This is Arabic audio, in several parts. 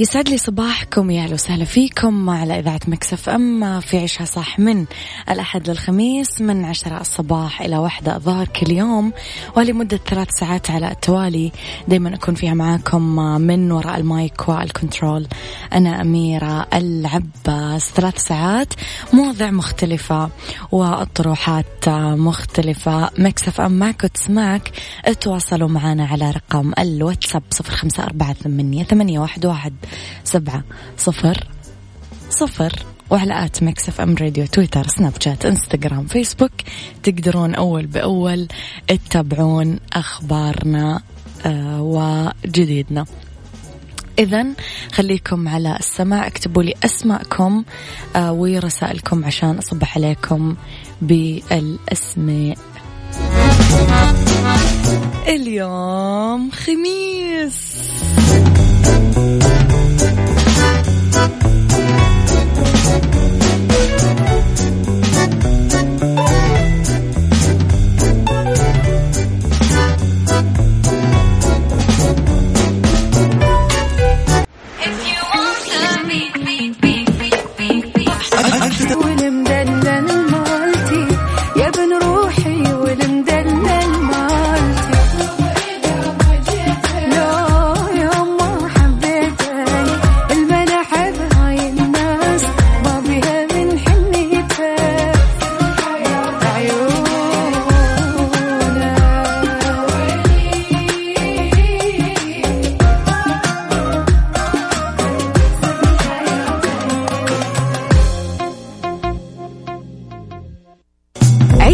يسعد لي صباحكم يا أهلا وسهلا فيكم على إذاعة Mix FM في عيشها صح من الأحد للخميس من عشرة الصباح إلى واحدة الظهر كل يوم ولمدة ثلاث ساعات على التوالي. دائما أكون فيها معاكم من وراء ال mic وال control. أنا أميرة العباس. ثلاث ساعات مواضيع مختلفة والطروحات مختلفة. Mix FM معك وتسمعك. تواصلوا معنا على رقم الواتساب صفر خمسة أربعة ثمانية واحد. سبعة صفر صفر وعلى at Mix FM Radio تويتر سناب شات إنستغرام فيسبوك. تقدرون أول بأول تتابعون أخبارنا آه وجديدنا. إذا خليكم على السماع اكتبوا لي أسماءكم آه ورسائلكم عشان أصبح عليكم بالأسماء. اليوم خميس.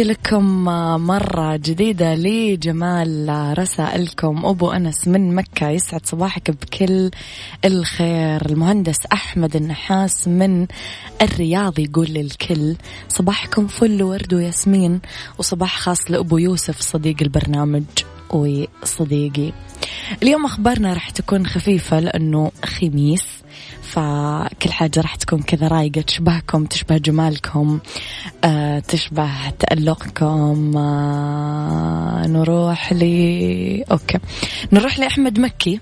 تحياتي لكم مرة جديدة لجمال رسائلكم أبو أنس من مكة يسعد صباحك بكل الخير. المهندس أحمد النحاس من الرياض يقول للكل صباحكم فل ورد وياسمين وصباح خاص لأبو يوسف صديق البرنامج. وصديقي اليوم أخبارنا راح تكون خفيفة لأنه خميس فكل حاجة راح تكون كذا رايقة تشبهكم تشبه جمالكم آه تشبه تألقكم آه نروح ل أوكي. نروح لأحمد مكي.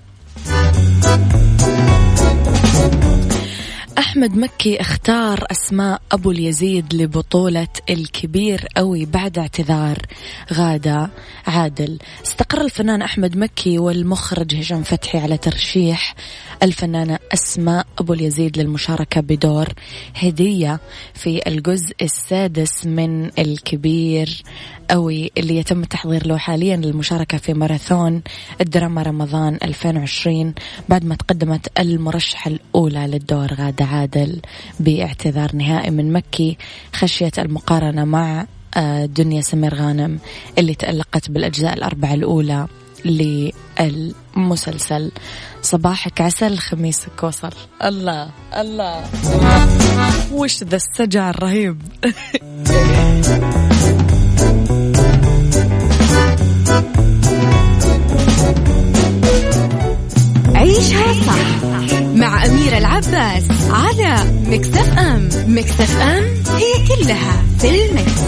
أحمد مكي أختار أسماء أبو اليزيد لبطولة الكبير أوي بعد اعتذار غادة عادل. استقر الفنان أحمد مكي والمخرج هشام فتحي على ترشيح الفنانة أسماء أبو اليزيد للمشاركة بدور هدية في الجزء السادس من الكبير أوي اللي يتم التحضير له حاليا للمشاركة في ماراثون الدراما رمضان 2020 بعد ما تقدمت المرشحة الأولى للدور غادة عادل باعتذار نهائي من مكي خشية المقارنة مع آه، دنيا سمير غانم اللي تألقت بالأجزاء الأربعة الأولى. للمسلسل صباحك عسل خميسك وصل الله الله. وش ذا السجع الرهيب؟ عيشها صح مع أميرة العباس على مكتف أم. مكتف أم هي كلها في المكس.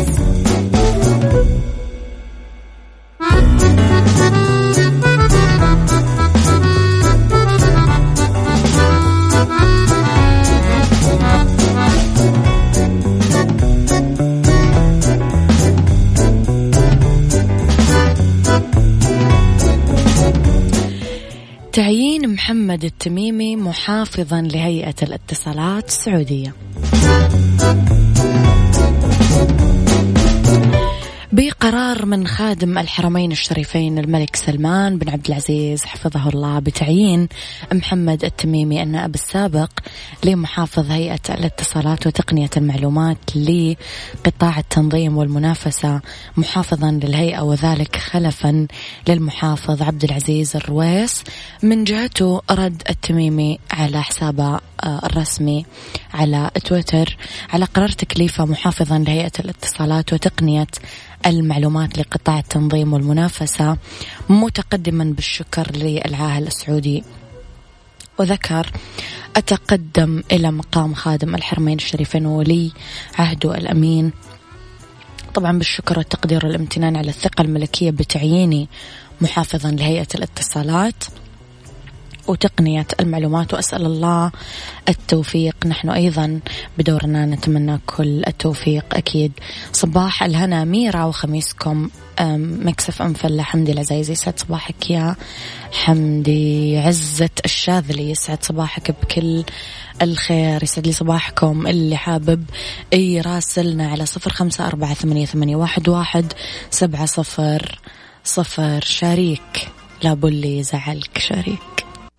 محمد التميمي محافظا لهيئة الاتصالات السعودية. بقرار من خادم الحرمين الشريفين الملك سلمان بن عبد العزيز حفظه الله بتعيين محمد التميمي النائب السابق لمحافظ هيئة الاتصالات وتقنية المعلومات لقطاع التنظيم والمنافسة محافظا للهيئة وذلك خلفا للمحافظ عبد العزيز الرويس من جهته رد التميمي على حسابه آه، الرسمي على تويتر على قرار تكليفه محافظا لهيئة الاتصالات وتقنية المعلومات لقطاع التنظيم والمنافسة متقدما بالشكر للعاهل السعودي. وذكر أتقدم إلى مقام خادم الحرمين الشريفين وولي عهده الأمين. طبعا بالشكر والتقدير والامتنان على الثقة الملكية بتعييني محافظا لهيئة الاتصالات. وتقنية المعلومات وأسأل الله التوفيق. نحن أيضا بدورنا نتمنى كل التوفيق أكيد. صباح الهنا ميرا وخميسكم. مكسف أم حمدي العزيزي يسعد صباحك يا حمدي. عزة الشاذلي يسعد صباحك بكل الخير. يسعد لي صباحكم اللي حابب. يراسلنا على صفر خمسة أربعة ثمانية, ثمانية واحد, واحد سبعة صفر صفر. شريك. لا بلي زعلك شريك.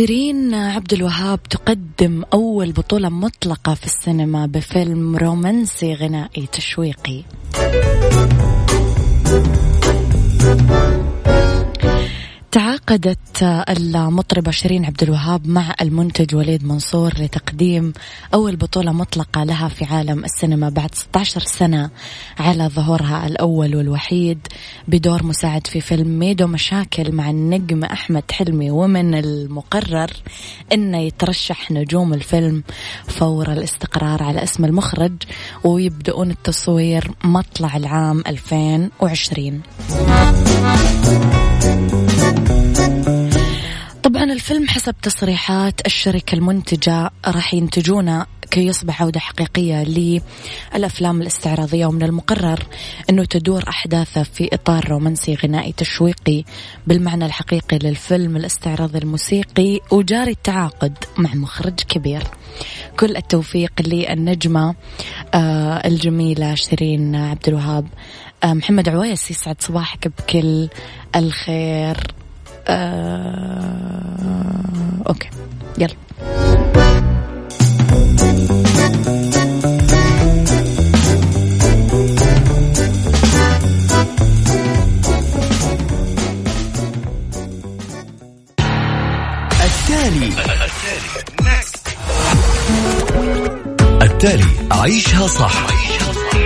شيرين عبد الوهاب تقدم أول بطولة مطلقة في السينما بفيلم رومانسي غنائي تشويقي. تعاقدت المطربة شيرين عبد الوهاب مع المنتج وليد منصور لتقديم أول بطولة مطلقة لها في عالم السينما بعد 16 سنة على ظهورها الأول والوحيد بدور مساعد في فيلم ميدو مشاكل مع النجم أحمد حلمي ومن المقرر أنه يترشح نجوم الفيلم فور الاستقرار على اسم المخرج ويبدأون التصوير مطلع العام 2020 طبعا الفيلم حسب تصريحات الشركة المنتجة راح ينتجونه كي يصبح عودة حقيقية للأفلام الاستعراضية ومن المقرر أنه تدور أحداثه في إطار رومانسي غنائي تشويقي بالمعنى الحقيقي للفيلم الاستعراضي الموسيقي وجاري التعاقد مع مخرج كبير. كل التوفيق للنجمة آه الجميلة شيرين عبد الوهاب. آه محمد عويس يسعد صباحك بكل الخير. آه أوكي. يلا. التالي. التالي. عيشها صح.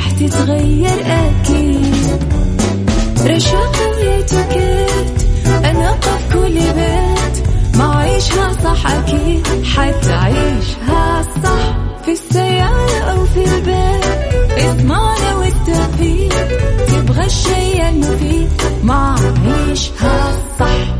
راح تتغير أكيد. رشاق ويتوكيت أنا قف كل بيت. ما عيشها صح أكيد حتعيشها صح. في السيارة أو في البيت اسمعنا والتوفيق تبغى الشي المفيد ما عيشها صح.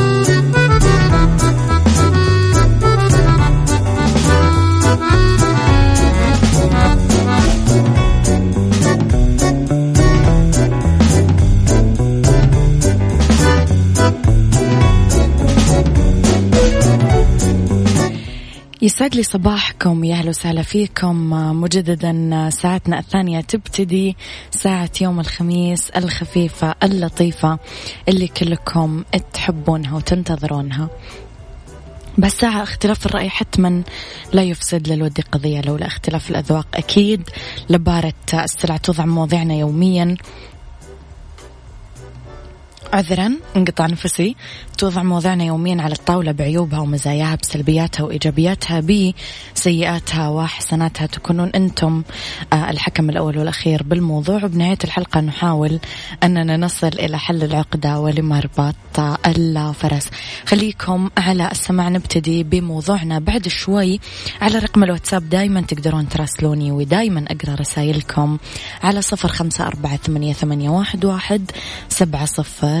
يسعد لي صباحكم يا أهلا وسهلا فيكم. مجددا ساعتنا الثانية تبتدي ساعة يوم الخميس الخفيفة اللطيفة اللي كلكم تحبونها وتنتظرونها. بس ساعة اختلاف الرأي حتما لا يفسد للود قضية لولا اختلاف الأذواق أكيد. لبارة السلع توضع مواضيعنا يوميا. عذرا انقطع نفسي. توضع مواضيعنا يوميا على الطاولة بعيوبها ومزاياها بسلبياتها وإيجابياتها بسيئاتها وحسناتها. تكونون أنتم آه، الحكم الأول والأخير بالموضوع. وبنهاية الحلقة نحاول أننا نصل إلى حل العقدة ولمربط الفرس. خليكم على السماع. نبتدي بموضوعنا بعد شوي على رقم الواتساب. دايما تقدرون تراسلوني ودايما أقرأ رسائلكم على صفر خمسة أربعة ثمانية, واحد سبعة صفر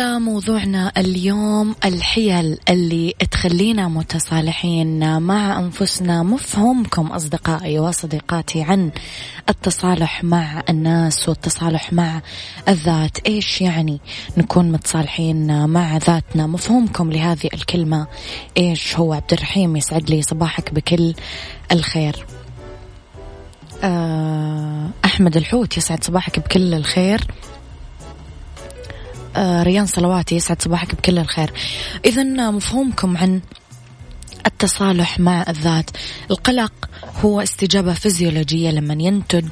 موضوعنا اليوم الحيل اللي تخلينا متصالحين مع أنفسنا. مفهومكم أصدقائي وصديقاتي عن التصالح مع الناس والتصالح مع الذات. إيش يعني نكون متصالحين مع ذاتنا؟ مفهومكم لهذه الكلمة. إيش هو؟ عبد الرحيم يسعد لي صباحك بكل الخير. آه، أحمد الحوت يسعد صباحك بكل الخير. ريان صلواتي يسعد صباحك بكل الخير. إذا مفهومكم عن التصالح مع الذات. القلق هو استجابة فيزيولوجية لما ينتج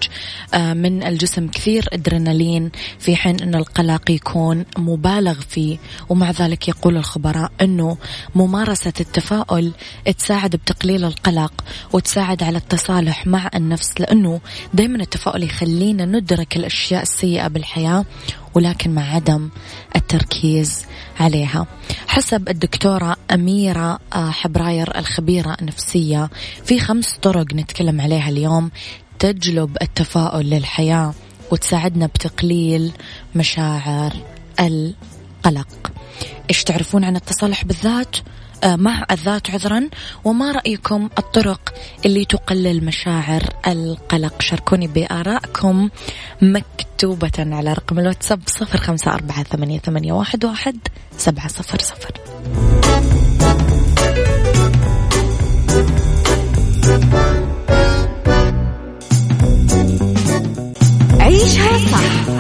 آه، من الجسم كثير أدرينالين في حين أن القلق يكون مبالغ فيه. ومع ذلك يقول الخبراء أنه ممارسة التفاؤل تساعد بتقليل القلق وتساعد على التصالح مع النفس لأنه دايما التفاؤل يخلينا ندرك الأشياء السيئة بالحياة ولكن مع عدم التركيز عليها حسب الدكتورة أميرة آه، حبراير الخبيرة النفسية في خمس طرق نتكلم عليها اليوم تجلب التفاؤل للحياة وتساعدنا بتقليل مشاعر القلق إيش تعرفون عن التصالح بالذات؟ آه، مع الذات عذرا وما رأيكم الطرق اللي تقلل مشاعر القلق؟ شاركوني بآرائكم مكتوبة على رقم الواتساب صفر خمسة أربعة ثمانية, ثمانية واحد, واحد سبعة صفر صفر. عيشها صح.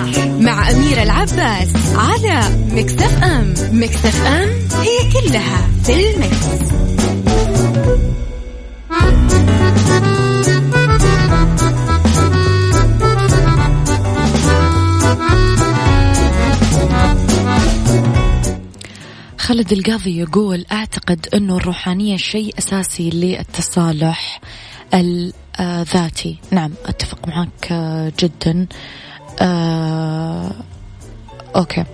مع أميرة العباس على مكتف أم مكتف أم هي كلها في المكس. خالد القاضي يقول أعتقد أنه الروحانية شيء أساسي للتصالح الذاتي نعم أتفق معك جدا. آه أوكي.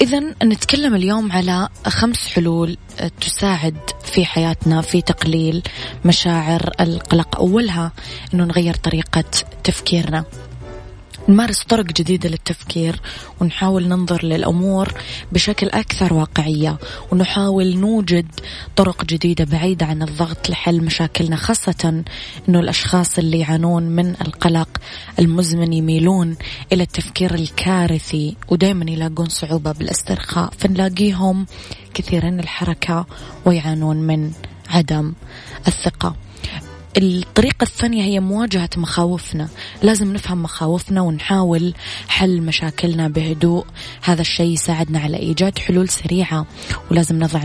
إذا نتكلم اليوم على خمس حلول تساعد في حياتنا في تقليل مشاعر القلق أولها أنه نغير طريقة تفكيرنا. نمارس طرق جديدة للتفكير ونحاول ننظر للأمور بشكل أكثر واقعية ونحاول نوجد طرق جديدة بعيدة عن الضغط لحل مشاكلنا خاصة أنه الأشخاص اللي يعانون من القلق المزمن يميلون إلى التفكير الكارثي ودائما يلاقون صعوبة بالاسترخاء فنلاقيهم كثيرين الحركة ويعانون من عدم الثقة. الطريقة الثانية هي مواجهة مخاوفنا. لازم نفهم مخاوفنا ونحاول حل مشاكلنا بهدوء. هذا الشيء يساعدنا على إيجاد حلول سريعة ولازم نضع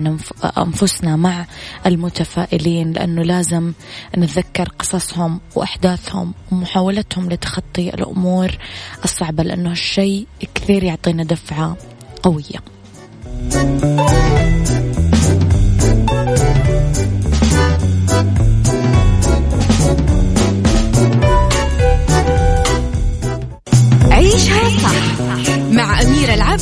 أنفسنا مع المتفائلين لأنه لازم نتذكر قصصهم وأحداثهم ومحاولتهم لتخطي الأمور الصعبة لأنه الشيء كثير يعطينا دفعة قوية.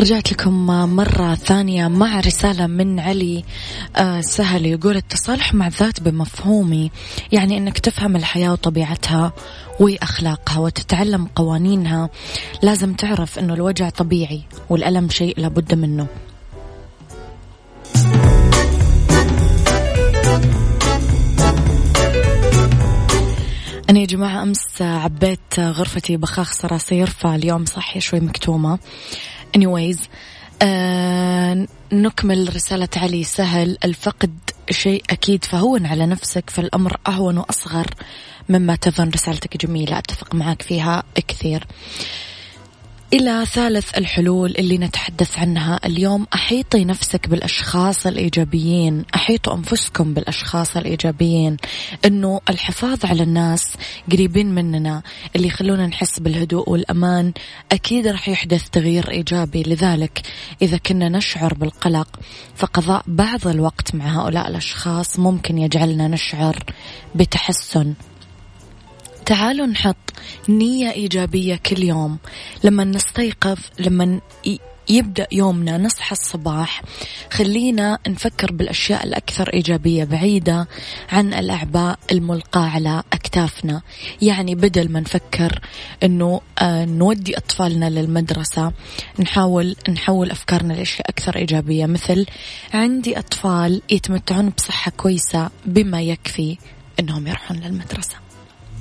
رجعت لكم مرة ثانية مع رسالة من علي آه، سهل. يقول التصالح مع الذات بمفهومي يعني أنك تفهم الحياة وطبيعتها وأخلاقها وتتعلم قوانينها. لازم تعرف أنه الوجع طبيعي والألم شيء لابد منه. أنا يا جماعة أمس عبيت غرفتي بخاخ صراصير فاليوم صحي شوي مكتومة. Anyways آه نكمل رسالة علي سهل. الفقد شيء أكيد فهون على نفسك فالأمر أهون وأصغر مما تظن رسالتك جميلة. أتفق معك فيها كثير. إلى ثالث الحلول اللي نتحدث عنها اليوم. أحيطي نفسك بالأشخاص الإيجابيين. أحيطوا أنفسكم بالأشخاص الإيجابيين. أنه الحفاظ على الناس قريبين مننا اللي يخلونا نحس بالهدوء والأمان أكيد رح يحدث تغيير إيجابي. لذلك إذا كنا نشعر بالقلق فقضاء بعض الوقت مع هؤلاء الأشخاص ممكن يجعلنا نشعر بتحسن تعالوا نحط نية إيجابية كل يوم. لما نستيقظ لما يبدأ يومنا نصحى الصباح خلينا نفكر بالأشياء الأكثر إيجابية بعيدة عن الأعباء الملقاة على أكتافنا. يعني بدل ما نفكر أنه آه، نودي أطفالنا للمدرسة نحاول نحول أفكارنا لأشياء أكثر إيجابية. مثل عندي أطفال يتمتعون بصحة كويسة بما يكفي أنهم يروحون للمدرسة.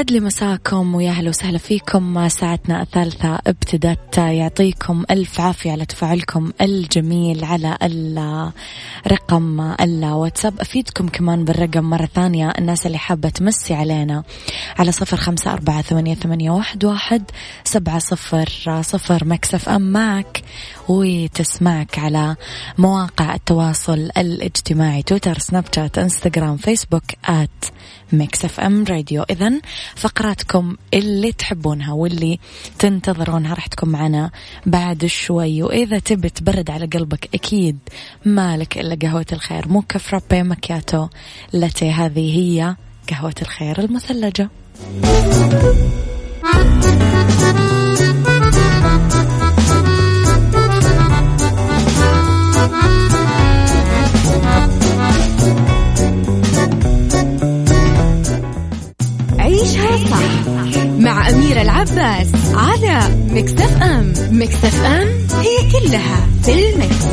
يسعد لي مساكم ويا أهلا وسهلا فيكم. ساعتنا الثالثة ابتدت يعطيكم ألف عافية على تفاعلكم الجميل على الرقم الواتساب. أفيدكم كمان بالرقم مرة ثانية الناس اللي حابة تمسي علينا على صفر خمسة أربعة ثمانية, ثمانية واحد, واحد سبعة صفر صفر Mix FM معك. وتسمعك على مواقع التواصل الاجتماعي تويتر سناب شات انستغرام فيسبوك at Mix FM Radio. اذا فقراتكم اللي تحبونها واللي تنتظرونها راح تكون معنا بعد شوي. وإذا تبي تبرد على قلبك أكيد مالك إلا قهوة الخير. mocha frappe macchiato latte هذه هي قهوة الخير المثلجة. مع أميرة العباس على مكتف أم مكتف أم هي كلها في المكس.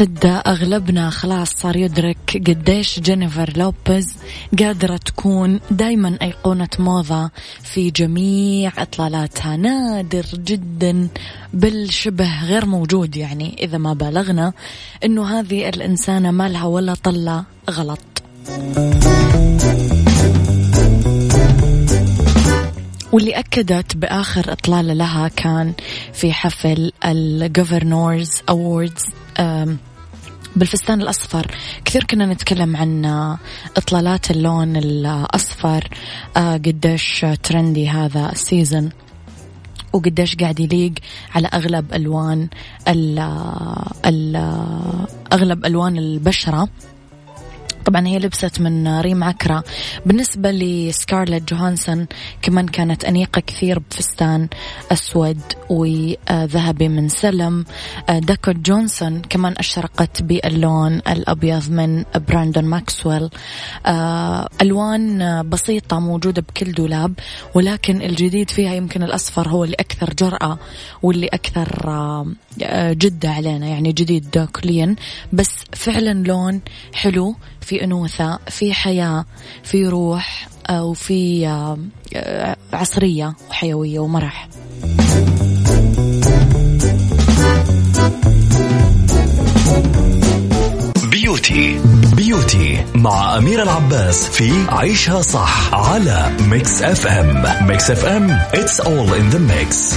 أعتقد أغلبنا خلاص صار يدرك قديش جينيفر لوبيز قادرة تكون دايما أيقونة موضة في جميع إطلالاتها. نادر جدا بالشبه غير موجود يعني إذا ما بالغنا أنه هذه الإنسانة ما لها ولا طلة غلط. واللي أكدت بآخر إطلالة لها كان في حفل ال Governors Awards بالفستان الأصفر. كثير كنا نتكلم عن إطلالات اللون الأصفر آه، قديش trendy هذا ال season وقديش قاعد يليق على أغلب ألوان ال ال أغلب ألوان البشرة. طبعا هي لبست من ريم عكرة بالنسبة لسكارلت جوهانسون كمان كانت أنيقة كثير بفستان أسود وذهبي من سلم. داكوتا جونسون كمان أشرقت باللون الأبيض من براندون ماكسويل. ألوان بسيطة موجودة بكل دولاب ولكن الجديد فيها يمكن الأصفر هو اللي أكثر جرأة واللي أكثر جدة علينا يعني جديد كليا بس فعلا لون حلو في أنوثة في حياة في روح وفي آه، آه، عصرية وحيوية ومرح. beauty beauty مع أميرة العباس في عيشها صح على Mix FM Mix FM it's all in the mix.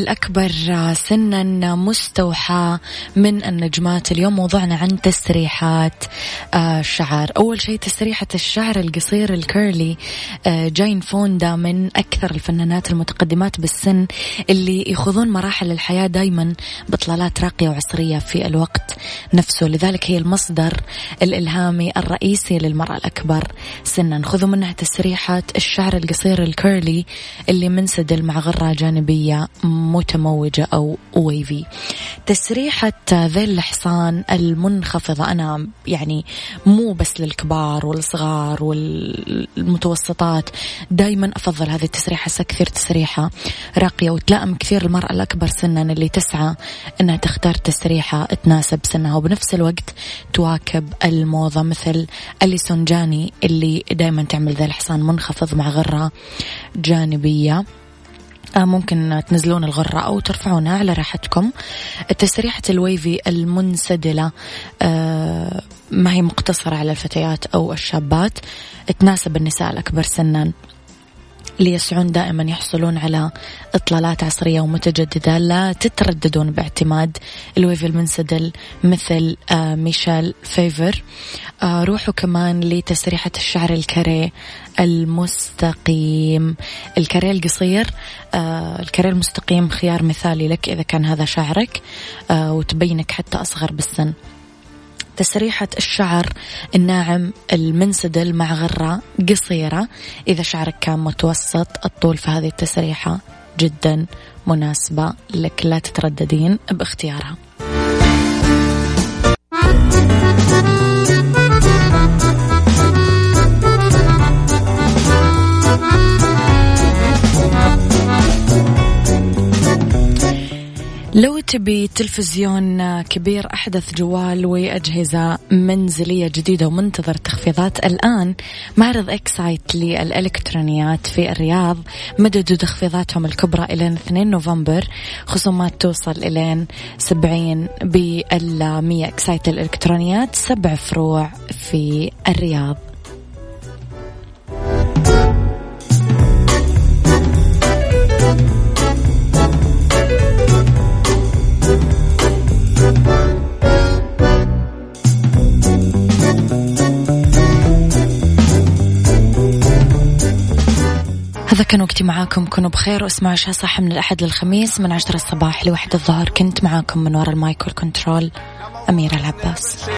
الأكبر سنا مستوحى من النجمات اليوم. موضوعنا عن تسريحات الشعر آه، أول شيء تسريحة الشعر القصير ال curly آه، جاين فوندا من أكثر الفنانات المتقدمات بالسن اللي يخوضون مراحل الحياة دايما بإطلالات راقية وعصرية في الوقت نفسه. لذلك هي المصدر الإلهامي الرئيسي للمرأة الأكبر سنا. خذوا منها تسريحة الشعر القصير ال curly اللي منسدل مع غرة جانبية متموجة أو ويفي تسريحة ذيل الحصان المنخفضة أنا يعني مو بس للكبار والصغار والمتوسطات دايما أفضل هذه التسريحة كثير تسريحة راقية وتلائم كثير المرأة الأكبر سنا اللي تسعى أنها تختار تسريحة تناسب سنها وبنفس الوقت تواكب الموضة مثل أليسون جاني اللي دايما تعمل ذا الحصان منخفض مع غرة جانبية. ممكن تنزلون الغرة أو ترفعونها على راحتكم. تسريحة ال wavy المنسدلة آه، ما هي مقتصرة على الفتيات أو الشابات تناسب النساء الأكبر سنا. ليسعون دائما يحصلون على إطلالات عصرية ومتجددة لا تترددون باعتماد ال wave المنسدل مثل آه ميشيل فيفر. آه روحوا كمان لتسريحة الشعر ال carré المستقيم. الكاريه القصير آه الكاريه المستقيم خيار مثالي لك إذا كان هذا شعرك وتبينك حتى أصغر بالسن. تسريحة الشعر الناعم المنسدل مع غرة قصيرة. إذا شعرك كان متوسط الطول فهذه التسريحة جدا مناسبة لك لا تترددين باختيارها. لو تبي تلفزيون كبير أحدث جوال وأجهزة منزلية جديدة ومنتظر تخفيضات الآن معرض Xcite للإلكترونيات في الرياض مددوا تخفيضاتهم الكبرى إلى 2 نوفمبر خصومات توصل إلى 70 بالمية Xcite الإلكترونيات سبع فروع في الرياض. هذا كان وقتي معاكم كونوا بخير واسمعوا عشاء صح من الأحد للخميس من عشرة الصباح لوحدة الظهر. كنت معاكم من وراء المايك والكنترول أميرة العباس.